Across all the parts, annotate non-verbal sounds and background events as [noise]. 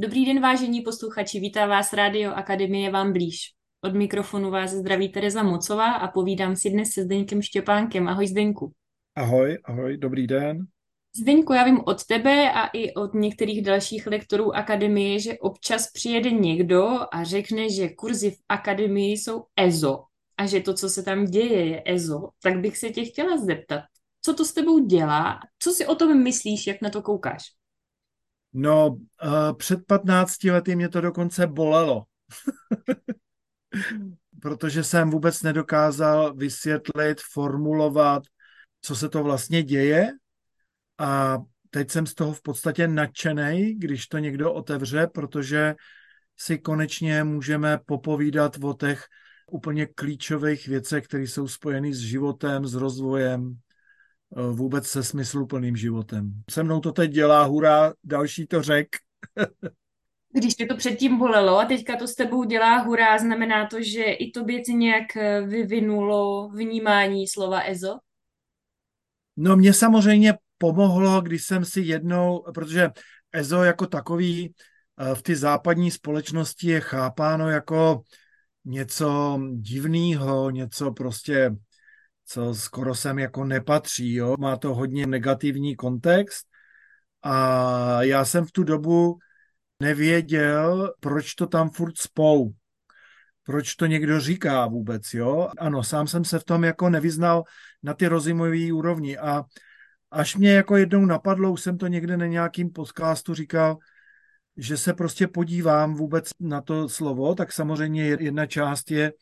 Dobrý den, vážení posluchači, vítá vás Rádio Akademie vám blíž. Od mikrofonu vás zdraví Tereza Mocová a povídám si dnes se Zdeňkem Štěpánkem. Ahoj Zdeňku. Ahoj, ahoj, dobrý den. Zdeňku, já vím od tebe a i od některých dalších lektorů akademie, že občas přijede někdo a řekne, že kurzy v akademii jsou EZO a že to, co se tam děje, je EZO. Tak bych se tě chtěla zeptat, co to s tebou dělá? Co si o tom myslíš, jak na to koukáš? No, uh, před 15 lety mě to dokonce bolelo. [laughs] Protože jsem vůbec nedokázal vysvětlit, formulovat, co se to vlastně děje. A teď jsem z toho v podstatě nadšený, když to někdo otevře, protože si konečně můžeme popovídat o těch úplně klíčových věcech, které jsou spojeny s životem, s rozvojem, vůbec se smysluplným životem. Se mnou to teď dělá, hurá, další to řek. [laughs] Když tě to předtím bolelo a teďka to s tebou dělá hurá, znamená to, že i tobě ti nějak eh, vyvinulo vnímání slova EZO? No mě samozřejmě pomohlo, když jsem si jednou, protože EZO jako takový eh, v ty západní společnosti je chápáno jako něco divného, něco prostě co skoro sem jako nepatří. Jo? Má to hodně negativní kontext a já jsem v tu dobu nevěděl, proč to tam furt spou. Proč to někdo říká vůbec, jo? Ano, sám jsem se v tom jako nevyznal na ty rozumové úrovni a až mě jako jednou napadlo, už jsem to někde na nějakým podcastu říkal, že se prostě podívám vůbec na to slovo, tak samozřejmě jedna část je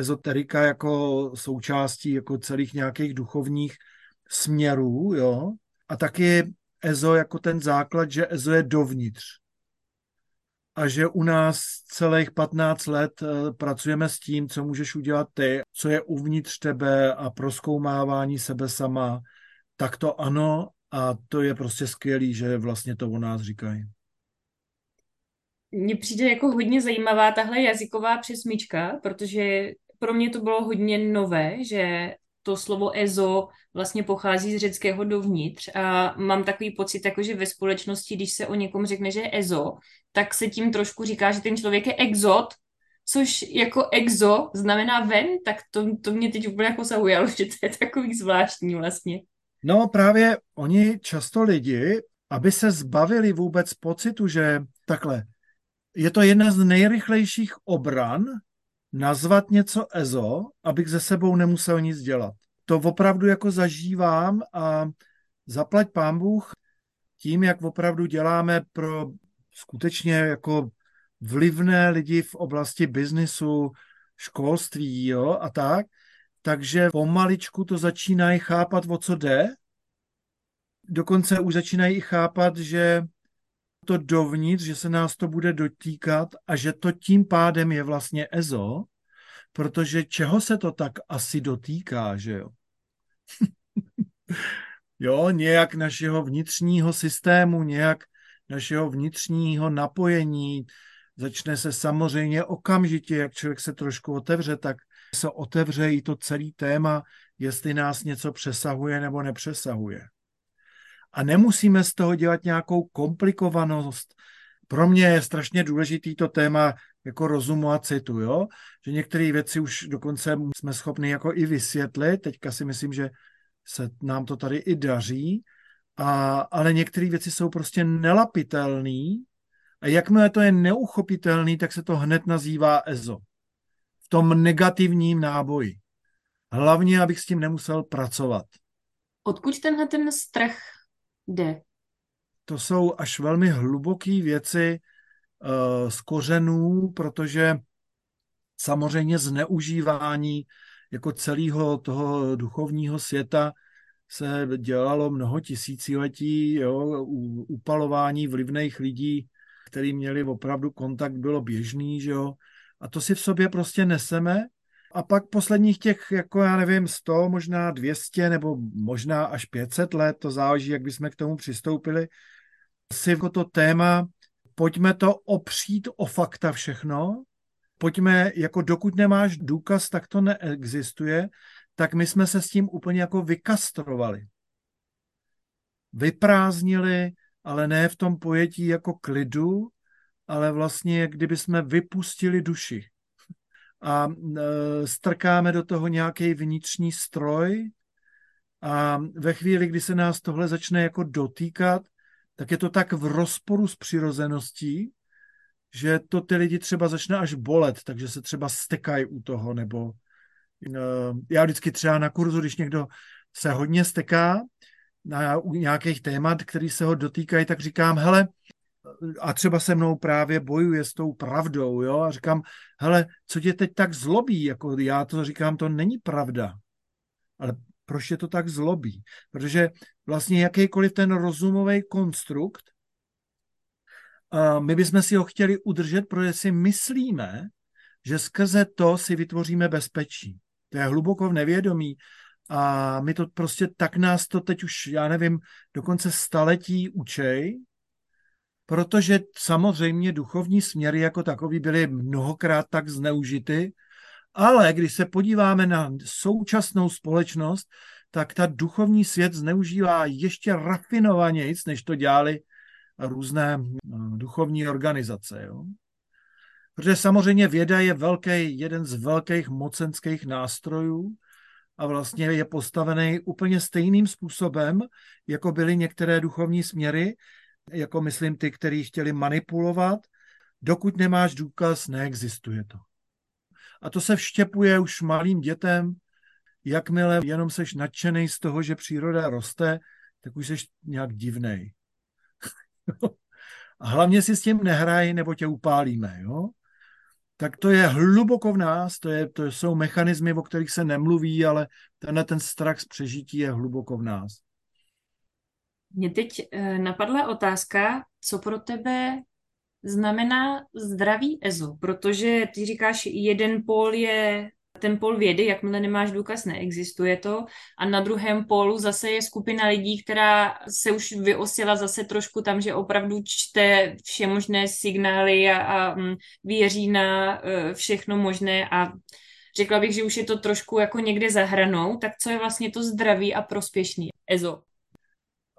ezoterika jako součástí jako celých nějakých duchovních směrů, jo, a taky EZO jako ten základ, že EZO je dovnitř. A že u nás celých 15 let eh, pracujeme s tím, co můžeš udělat ty, co je uvnitř tebe a proskoumávání sebe sama, tak to ano a to je prostě skvělý, že vlastně to o nás říkají mně přijde jako hodně zajímavá tahle jazyková přesmička, protože pro mě to bylo hodně nové, že to slovo EZO vlastně pochází z řeckého dovnitř a mám takový pocit, jako že ve společnosti, když se o někom řekne, že je EZO, tak se tím trošku říká, že ten člověk je exot, což jako exo znamená ven, tak to, to mě teď úplně jako zaujalo, [laughs] že to je takový zvláštní vlastně. No právě oni často lidi, aby se zbavili vůbec pocitu, že takhle, je to jedna z nejrychlejších obran nazvat něco EZO, abych ze sebou nemusel nic dělat. To opravdu jako zažívám a zaplať pán Bůh tím, jak opravdu děláme pro skutečně jako vlivné lidi v oblasti biznisu, školství jo, a tak, takže pomaličku to začínají chápat, o co jde. Dokonce už začínají i chápat, že to dovnitř, že se nás to bude dotýkat a že to tím pádem je vlastně EZO, protože čeho se to tak asi dotýká, že jo? [laughs] jo, nějak našeho vnitřního systému, nějak našeho vnitřního napojení. Začne se samozřejmě okamžitě, jak člověk se trošku otevře, tak se otevře i to celý téma, jestli nás něco přesahuje nebo nepřesahuje a nemusíme z toho dělat nějakou komplikovanost. Pro mě je strašně důležitý to téma jako rozumu a citu, jo? že některé věci už dokonce jsme schopni jako i vysvětlit, teďka si myslím, že se nám to tady i daří, a, ale některé věci jsou prostě nelapitelné a jakmile to je neuchopitelný, tak se to hned nazývá EZO. V tom negativním náboji. Hlavně, abych s tím nemusel pracovat. Odkud tenhle ten strach jde? To jsou až velmi hluboké věci uh, z kořenů, protože samozřejmě zneužívání jako celého toho duchovního světa se dělalo mnoho tisíciletí, jo, upalování vlivných lidí, který měli opravdu kontakt, bylo běžný, že jo, a to si v sobě prostě neseme a pak posledních těch, jako já nevím, 100, možná 200 nebo možná až 500 let, to záleží, jak bychom k tomu přistoupili, si jako to téma, pojďme to opřít o fakta všechno, pojďme, jako dokud nemáš důkaz, tak to neexistuje, tak my jsme se s tím úplně jako vykastrovali. Vyprázdnili, ale ne v tom pojetí jako klidu, ale vlastně kdyby jsme vypustili duši a e, strkáme do toho nějaký vnitřní stroj. A ve chvíli, kdy se nás tohle začne jako dotýkat, tak je to tak v rozporu s přirozeností, že to ty lidi třeba začne až bolet, takže se třeba stekají u toho, nebo e, já vždycky třeba na kurzu, když někdo se hodně steká na nějakých témat, který se ho dotýkají, tak říkám, hele, a třeba se mnou právě bojuje s tou pravdou, jo, a říkám, hele, co tě teď tak zlobí, jako já to říkám, to není pravda, ale proč je to tak zlobí? Protože vlastně jakýkoliv ten rozumový konstrukt, my bychom si ho chtěli udržet, protože si myslíme, že skrze to si vytvoříme bezpečí. To je hluboko v nevědomí a my to prostě tak nás to teď už, já nevím, dokonce staletí učej, protože samozřejmě duchovní směry jako takový byly mnohokrát tak zneužity, ale když se podíváme na současnou společnost, tak ta duchovní svět zneužívá ještě rafinovanějc, než to dělali různé no, duchovní organizace. Jo? Protože samozřejmě věda je velký, jeden z velkých mocenských nástrojů a vlastně je postavený úplně stejným způsobem, jako byly některé duchovní směry, jako myslím ty, který chtěli manipulovat. Dokud nemáš důkaz, neexistuje to. A to se vštěpuje už malým dětem, jakmile jenom seš nadšený z toho, že příroda roste, tak už seš nějak divnej. [laughs] A hlavně si s tím nehraj, nebo tě upálíme. Jo? Tak to je hluboko v nás, to, je, to jsou mechanismy, o kterých se nemluví, ale tenhle ten strach z přežití je hluboko v nás. Mě teď eh, napadla otázka, co pro tebe znamená zdravý EZO, protože ty říkáš, jeden pól je ten pol vědy, jakmile nemáš důkaz, neexistuje to. A na druhém polu zase je skupina lidí, která se už vyosila zase trošku tam, že opravdu čte vše možné signály a, a mm, věří na uh, všechno možné a řekla bych, že už je to trošku jako někde za hranou, tak co je vlastně to zdravý a prospěšný EZO?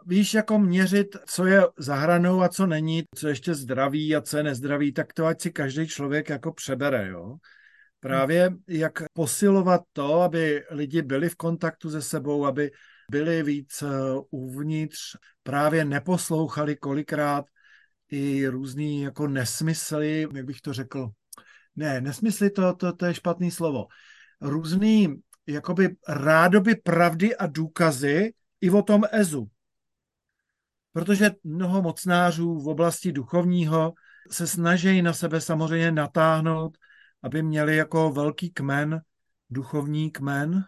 Víš, jako měřit, co je za hranou a co není, co ještě zdraví a co je nezdravý, tak to ať si každý člověk jako přebere, jo. Právě jak posilovat to, aby lidi byli v kontaktu se sebou, aby byli víc eh, uvnitř, právě neposlouchali kolikrát i různý jako nesmysly, jak bych to řekl, ne, nesmysly to, to, to je špatný slovo, různý jakoby rádoby pravdy a důkazy i o tom Ezu. Protože mnoho mocnářů v oblasti duchovního se snaží na sebe samozřejmě natáhnout aby měli jako velký kmen, duchovní kmen,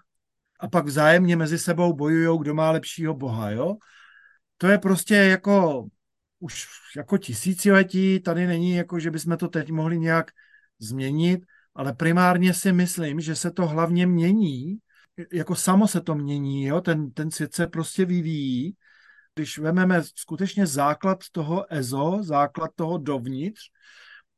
a pak vzájemně mezi sebou bojují, kdo má lepšího boha, jo? To je prostě jako už jako tisíciletí, tady není jako, že bychom to teď mohli nějak změnit, ale primárně si myslím, že se to hlavně mění, jako samo se to mění, jo? Ten, ten svět se prostě vyvíjí. Když vezmeme skutečně základ toho EZO, základ toho dovnitř,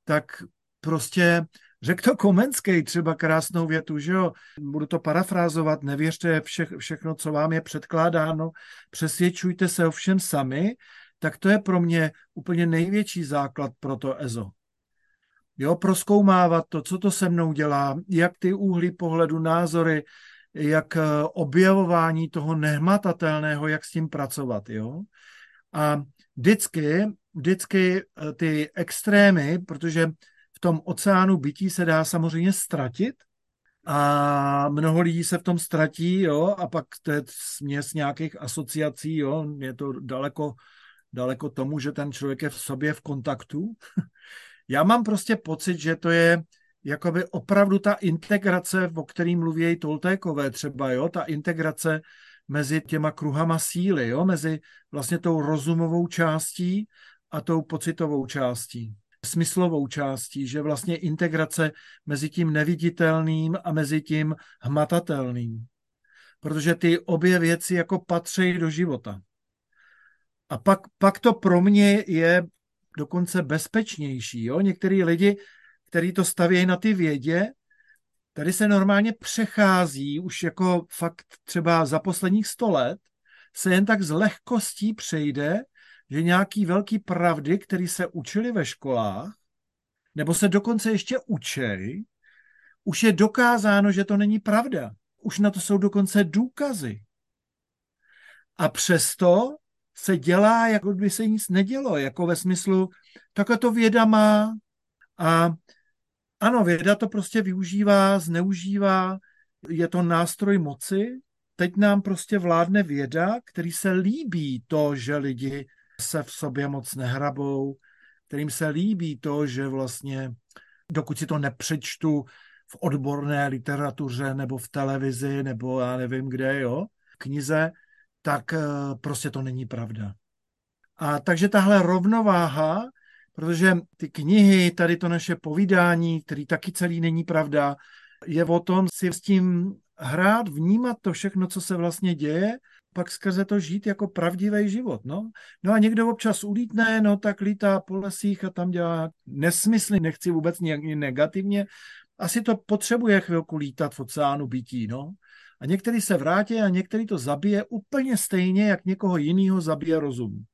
tak prostě Řekl to Komenský třeba krásnou větu, že jo, budu to parafrázovat, nevěřte vše, všechno, co vám je předkládáno, přesvědčujte se o všem sami, tak to je pro mě úplně největší základ pro to EZO. Jo, proskoumávat to, co to se mnou dělá, jak ty úhly pohledu, názory, jak eh, objevování toho nehmatatelného, jak s tím pracovat, jo. A vždycky, vždycky eh, ty extrémy, protože v tom oceánu bytí se dá samozřejmě ztratit a mnoho lidí se v tom ztratí, jo, a pak to je směs nějakých asociací, jo, je to daleko, daleko tomu, že ten člověk je v sobě v kontaktu. [laughs] Já mám prostě pocit, že to je jakoby opravdu ta integrace, o který mluví Toltékové třeba, jo, ta integrace mezi těma kruhama síly, jo, mezi vlastně tou rozumovou částí a tou pocitovou částí smyslovou částí, že vlastně integrace mezi tím neviditelným a mezi tím hmatatelným. Protože ty obě věci jako patří do života. A pak, pak to pro mě je dokonce bezpečnější. Jo? Některý lidi, kteří to stavějí na ty vědě, tady se normálně přechází už jako fakt třeba za posledních sto let, se jen tak z lehkostí přejde že nějaký velký pravdy, které se učili ve školách, nebo se dokonce ještě učej, už je dokázáno, že to není pravda. Už na to jsou dokonce důkazy. A přesto se dělá, jako by se nic nedělo, jako ve smyslu, takhle to věda má a ano, věda to prostě využívá, zneužívá, je to nástroj moci. Teď nám prostě vládne věda, který se líbí to, že lidi se v sobě moc nehrabou, kterým se líbí to, že vlastně, dokud si to nepřečtu v odborné literatuře nebo v televizi nebo já nevím kde, jo, knize, tak eh, prostě to není pravda. A takže tahle rovnováha, protože ty knihy, tady to naše povídání, který taky celý není pravda, je o tom si s tím hrát, vnímat to všechno, co se vlastně děje, pak skrze to žít jako pravdivý život. No. no a někdo občas ulítne, no tak lítá po lesích a tam dělá nesmysly, nechci vůbec nějak negativně, asi to potřebuje chvilku lítat v oceánu bytí, no. A některý se vrátí a některý to zabije úplně stejně, jak někoho jiného zabije rozum.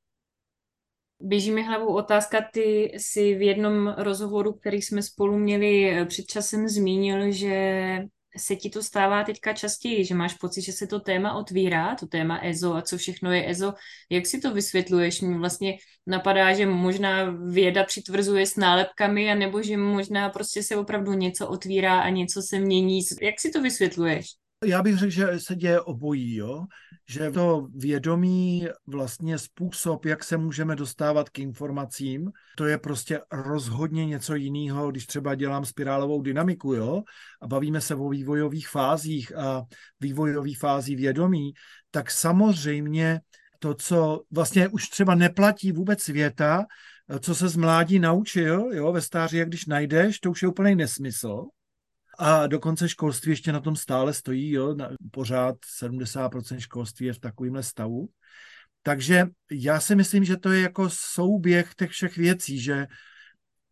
Běží mi hlavou otázka, ty si v jednom rozhovoru, který jsme spolu měli před časem, zmínil, že se ti to stává teďka častěji, že máš pocit, že se to téma otvírá, to téma EZO a co všechno je EZO. Jak si to vysvětluješ? Mě vlastně napadá, že možná věda přitvrzuje s nálepkami, anebo že možná prostě se opravdu něco otvírá a něco se mění. Jak si to vysvětluješ? Já bych řekl, že se děje obojí, jo? že to vědomí vlastně způsob, jak se můžeme dostávat k informacím, to je prostě rozhodně něco jiného, když třeba dělám spirálovou dynamiku, jo, a bavíme se o vývojových fázích a vývojových fází vědomí, tak samozřejmě to, co vlastně už třeba neplatí vůbec světa, co se z mládí naučil, jo, ve stáří, jak když najdeš, to už je úplný nesmysl, a dokonce školství ještě na tom stále stojí, jo, na, pořád 70% školství je v takovémhle stavu. Takže já si myslím, že to je jako souběh těch všech věcí, že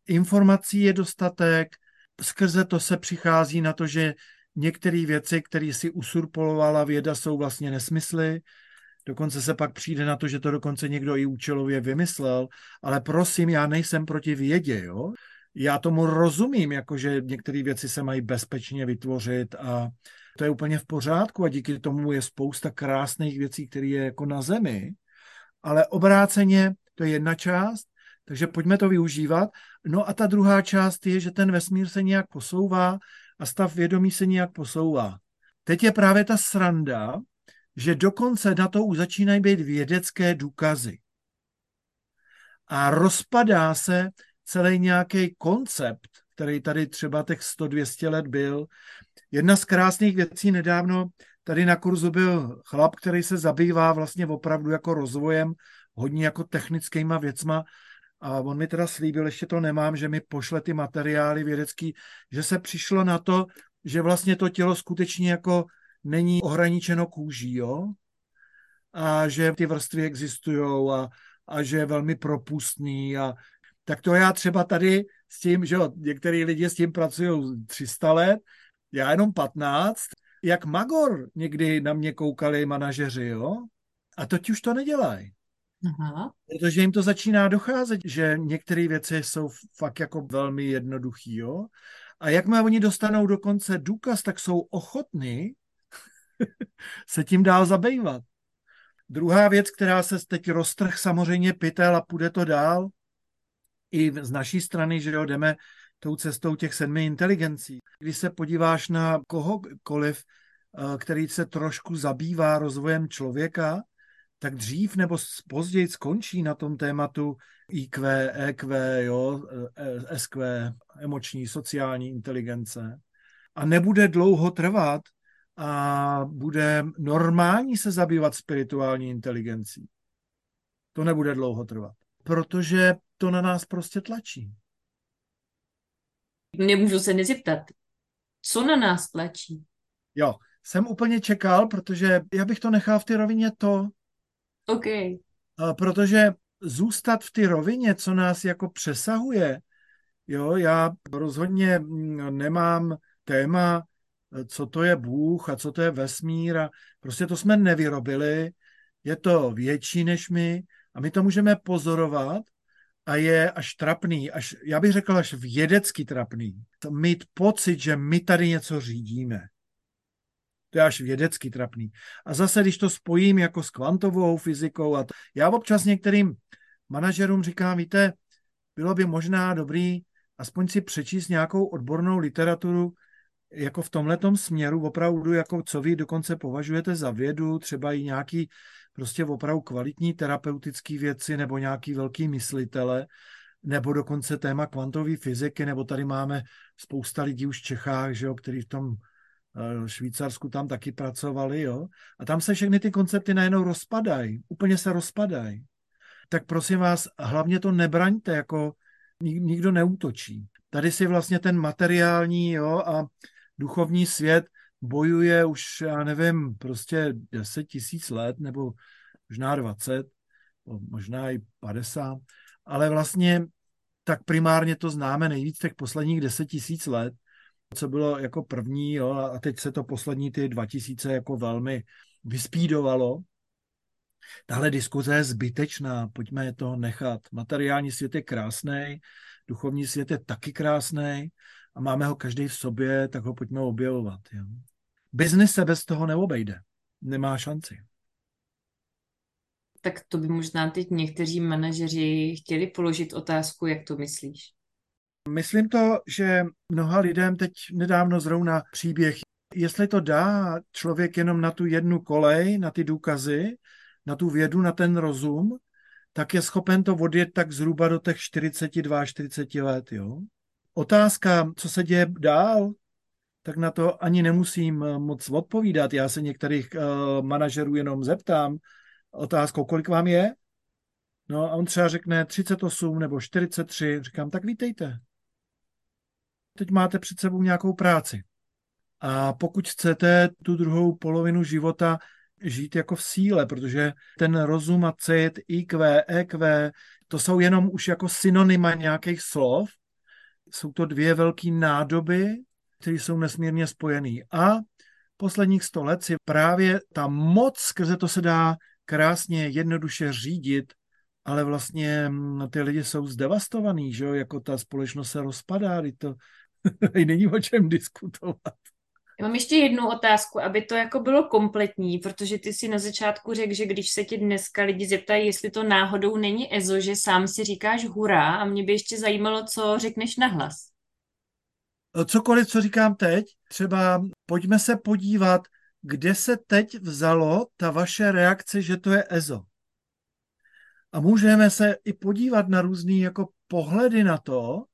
informací je dostatek, skrze to se přichází na to, že některé věci, které si usurpolovala věda, jsou vlastně nesmysly. Dokonce se pak přijde na to, že to dokonce někdo i účelově vymyslel. Ale prosím, já nejsem proti vědě, jo? Já tomu rozumím, jakože některé věci se mají bezpečně vytvořit a to je úplně v pořádku a díky tomu je spousta krásných věcí, které je jako na zemi, ale obráceně to je jedna část, takže pojďme to využívat. No a ta druhá část je, že ten vesmír se nějak posouvá a stav vědomí se nějak posouvá. Teď je právě ta sranda, že dokonce na to už začínají být vědecké důkazy. A rozpadá se celý nějaký koncept, který tady třeba těch 100-200 let byl. Jedna z krásných věcí nedávno, tady na kurzu byl chlap, který se zabývá vlastně opravdu jako rozvojem, hodně jako technickýma věcma a on mi teda slíbil, ještě to nemám, že mi pošle ty materiály vědecký, že se přišlo na to, že vlastně to tělo skutečně jako není ohraničeno kůží, jo? A že ty vrstvy existují a, a že je velmi propustný a tak to já třeba tady s tím, že jo, některý lidi s tím pracují 300 let, já jenom 15, jak Magor někdy na mě koukali manažeři, jo? A teď už to nedělají. Aha. Protože jim to začíná docházet, že některé věci jsou fakt jako velmi jednoduchý, jo? A jakmile oni dostanou dokonce důkaz, tak jsou ochotní [laughs] se tím dál zabývat. Druhá věc, která se teď roztrh samozřejmě pytel a půjde to dál, i z naší strany, že jo, jdeme tou cestou těch sedmi inteligencí. Když se podíváš na kohokoliv, eh, který se trošku zabývá rozvojem člověka, tak dřív nebo později skončí na tom tématu IQ, EQ, jo, eh, SQ, emoční, sociální inteligence. A nebude dlouho trvat a bude normální se zabývat spirituální inteligencí. To nebude dlouho trvat. Protože to na nás prostě tlačí. Nemůžu se nezeptat, co na nás tlačí? Jo, jsem úplně čekal, protože já bych to nechal v té rovině to. OK. Protože zůstat v té rovině, co nás jako přesahuje, jo, já rozhodně mm, nemám téma, co to je Bůh a co to je vesmír a prostě to jsme nevyrobili, je to větší než my a my to můžeme pozorovat a je až trapný, až, já bych řekl až vědecky trapný. Mít pocit, že my tady něco řídíme. To je až vědecky trapný. A zase, když to spojím jako s kvantovou fyzikou, a to, já občas některým manažerům říkám, víte, bylo by možná dobrý aspoň si přečíst nějakou odbornou literaturu jako v tomhletom směru, opravdu jako co vy dokonce považujete za vědu, třeba i nějaký prostě opravdu kvalitní terapeutické věci nebo nějaký velký myslitele, nebo dokonce téma kvantové fyziky, nebo tady máme spousta lidí už v Čechách, že jo, který v tom eh, Švýcarsku tam taky pracovali, jo, a tam se všechny ty koncepty najednou rozpadají, úplně se rozpadají. Tak prosím vás, hlavně to nebraňte, jako nikdo neútočí. Tady si vlastně ten materiální jo, a duchovní svět bojuje už, já nevím, prostě 10 tisíc let, nebo možná 20, možná i 50, ale vlastně tak primárně to známe nejvíc těch posledních 10 tisíc let, co bylo jako první, jo, a teď se to poslední ty 2000 jako velmi vyspídovalo. Tahle diskuze je zbytečná, pojďme to nechat. Materiální svět je krásný, duchovní svět je taky krásný a máme ho každý v sobě, tak ho pojďme objevovat. Jo. Biznis se bez toho neobejde. Nemá šanci. Tak to by možná teď někteří manažeři chtěli položit otázku, jak to myslíš? Myslím to, že mnoha lidem teď nedávno zrovna příběh, jestli to dá člověk jenom na tu jednu kolej, na ty důkazy, na tu vědu, na ten rozum, tak je schopen to odjet tak zhruba do těch 42, 40 let. Jo? Otázka, co se děje dál, tak na to ani nemusím eh, moc odpovídat. Já se některých uh, manažerů jenom zeptám otázkou, kolik vám je? No a on třeba řekne 38 nebo 43. Říkám, tak vítejte. Teď máte před sebou nějakou práci. A pokud chcete tu druhou polovinu života žít jako v síle, protože ten rozum a cit, IQ, EQ, to jsou jenom už jako synonyma nějakých slov. Jsou to dvě velké nádoby, které jsou nesmírně spojený. A posledních sto let si právě ta moc, skrze to se dá krásně, jednoduše řídit, ale vlastně mm, ty lidi jsou zdevastovaný, že jo, jako ta společnost se rozpadá, to [laughs] není o čem diskutovat. Já mám ještě jednu otázku, aby to jako bylo kompletní, protože ty si na začátku řekl, že když se tě dneska lidi zeptají, jestli to náhodou není EZO, že sám si říkáš hurá a mě by ještě zajímalo, co řekneš nahlas. Cokoliv, co říkám teď, třeba pojďme se podívat, kde se teď vzalo ta vaše reakce, že to je EZO. A můžeme se i podívat na různé jako pohledy na to,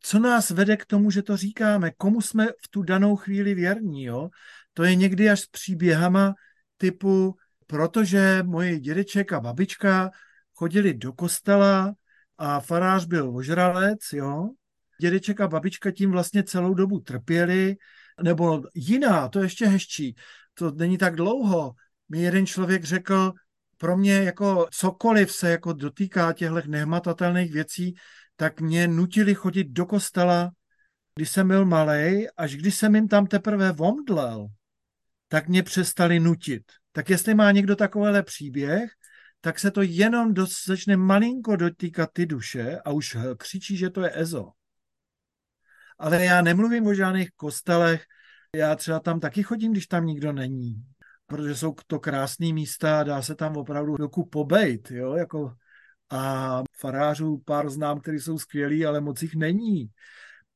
co nás vede k tomu, že to říkáme, komu jsme v tu danou chvíli věrní. Jo? To je někdy až s příběhama typu, protože moje dědeček a babička chodili do kostela a farář byl ožralec, jo? Dědeček a babička tím vlastně celou dobu trpěli, nebo jiná, to je ještě hezčí, to není tak dlouho. Mi jeden člověk řekl, pro mě jako cokoliv se jako dotýká těchto nehmatatelných věcí, tak mě nutili chodit do kostela, když jsem byl malý, až když jsem jim tam teprve vomdlel, tak mě přestali nutit. Tak jestli má někdo takovýhle příběh, tak se to jenom začne malinko dotýkat ty duše a už křičí, že to je EZO. Ale já nemluvím o žádných kostelech, já třeba tam taky chodím, když tam nikdo není, protože jsou to krásné místa a dá se tam opravdu doku pobejt, jo, jako a farářů pár znám, kteří jsou skvělí, ale moc jich není.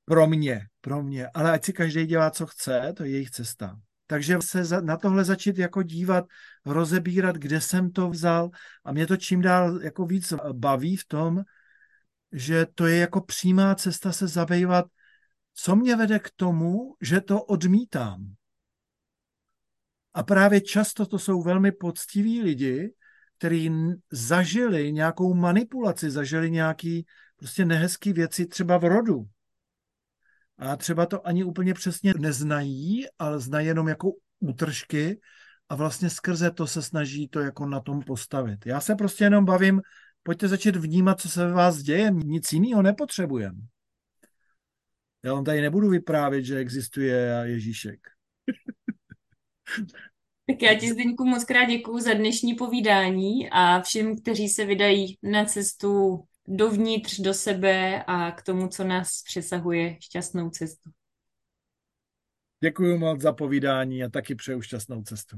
Pro mě, pro mě. Ale ať si každý dělá, co chce, to je jejich cesta. Takže se na tohle začít jako dívat, rozebírat, kde jsem to vzal a mě to čím dál jako víc baví v tom, že to je jako přímá cesta se zabývat, co mě vede k tomu, že to odmítám. A právě často to jsou velmi poctiví lidi, který zažili nějakou manipulaci, zažili nějaký prostě nehezký věci třeba v rodu. A třeba to ani úplně přesně neznají, ale znají jenom jako útržky a vlastně skrze to se snaží to jako na tom postavit. Já se prostě jenom bavím, pojďte začít vnímat, co se ve vás děje, nic jiného nepotřebujeme. Já vám tady nebudu vyprávět, že existuje Ježíšek. [laughs] Tak já ti, Zdeňku, moc krát děkuju za dnešní povídání a všem, kteří se vydají na cestu dovnitř do sebe a k tomu, co nás přesahuje šťastnou cestu. Děkuji moc za povídání a taky přeju šťastnou cestu.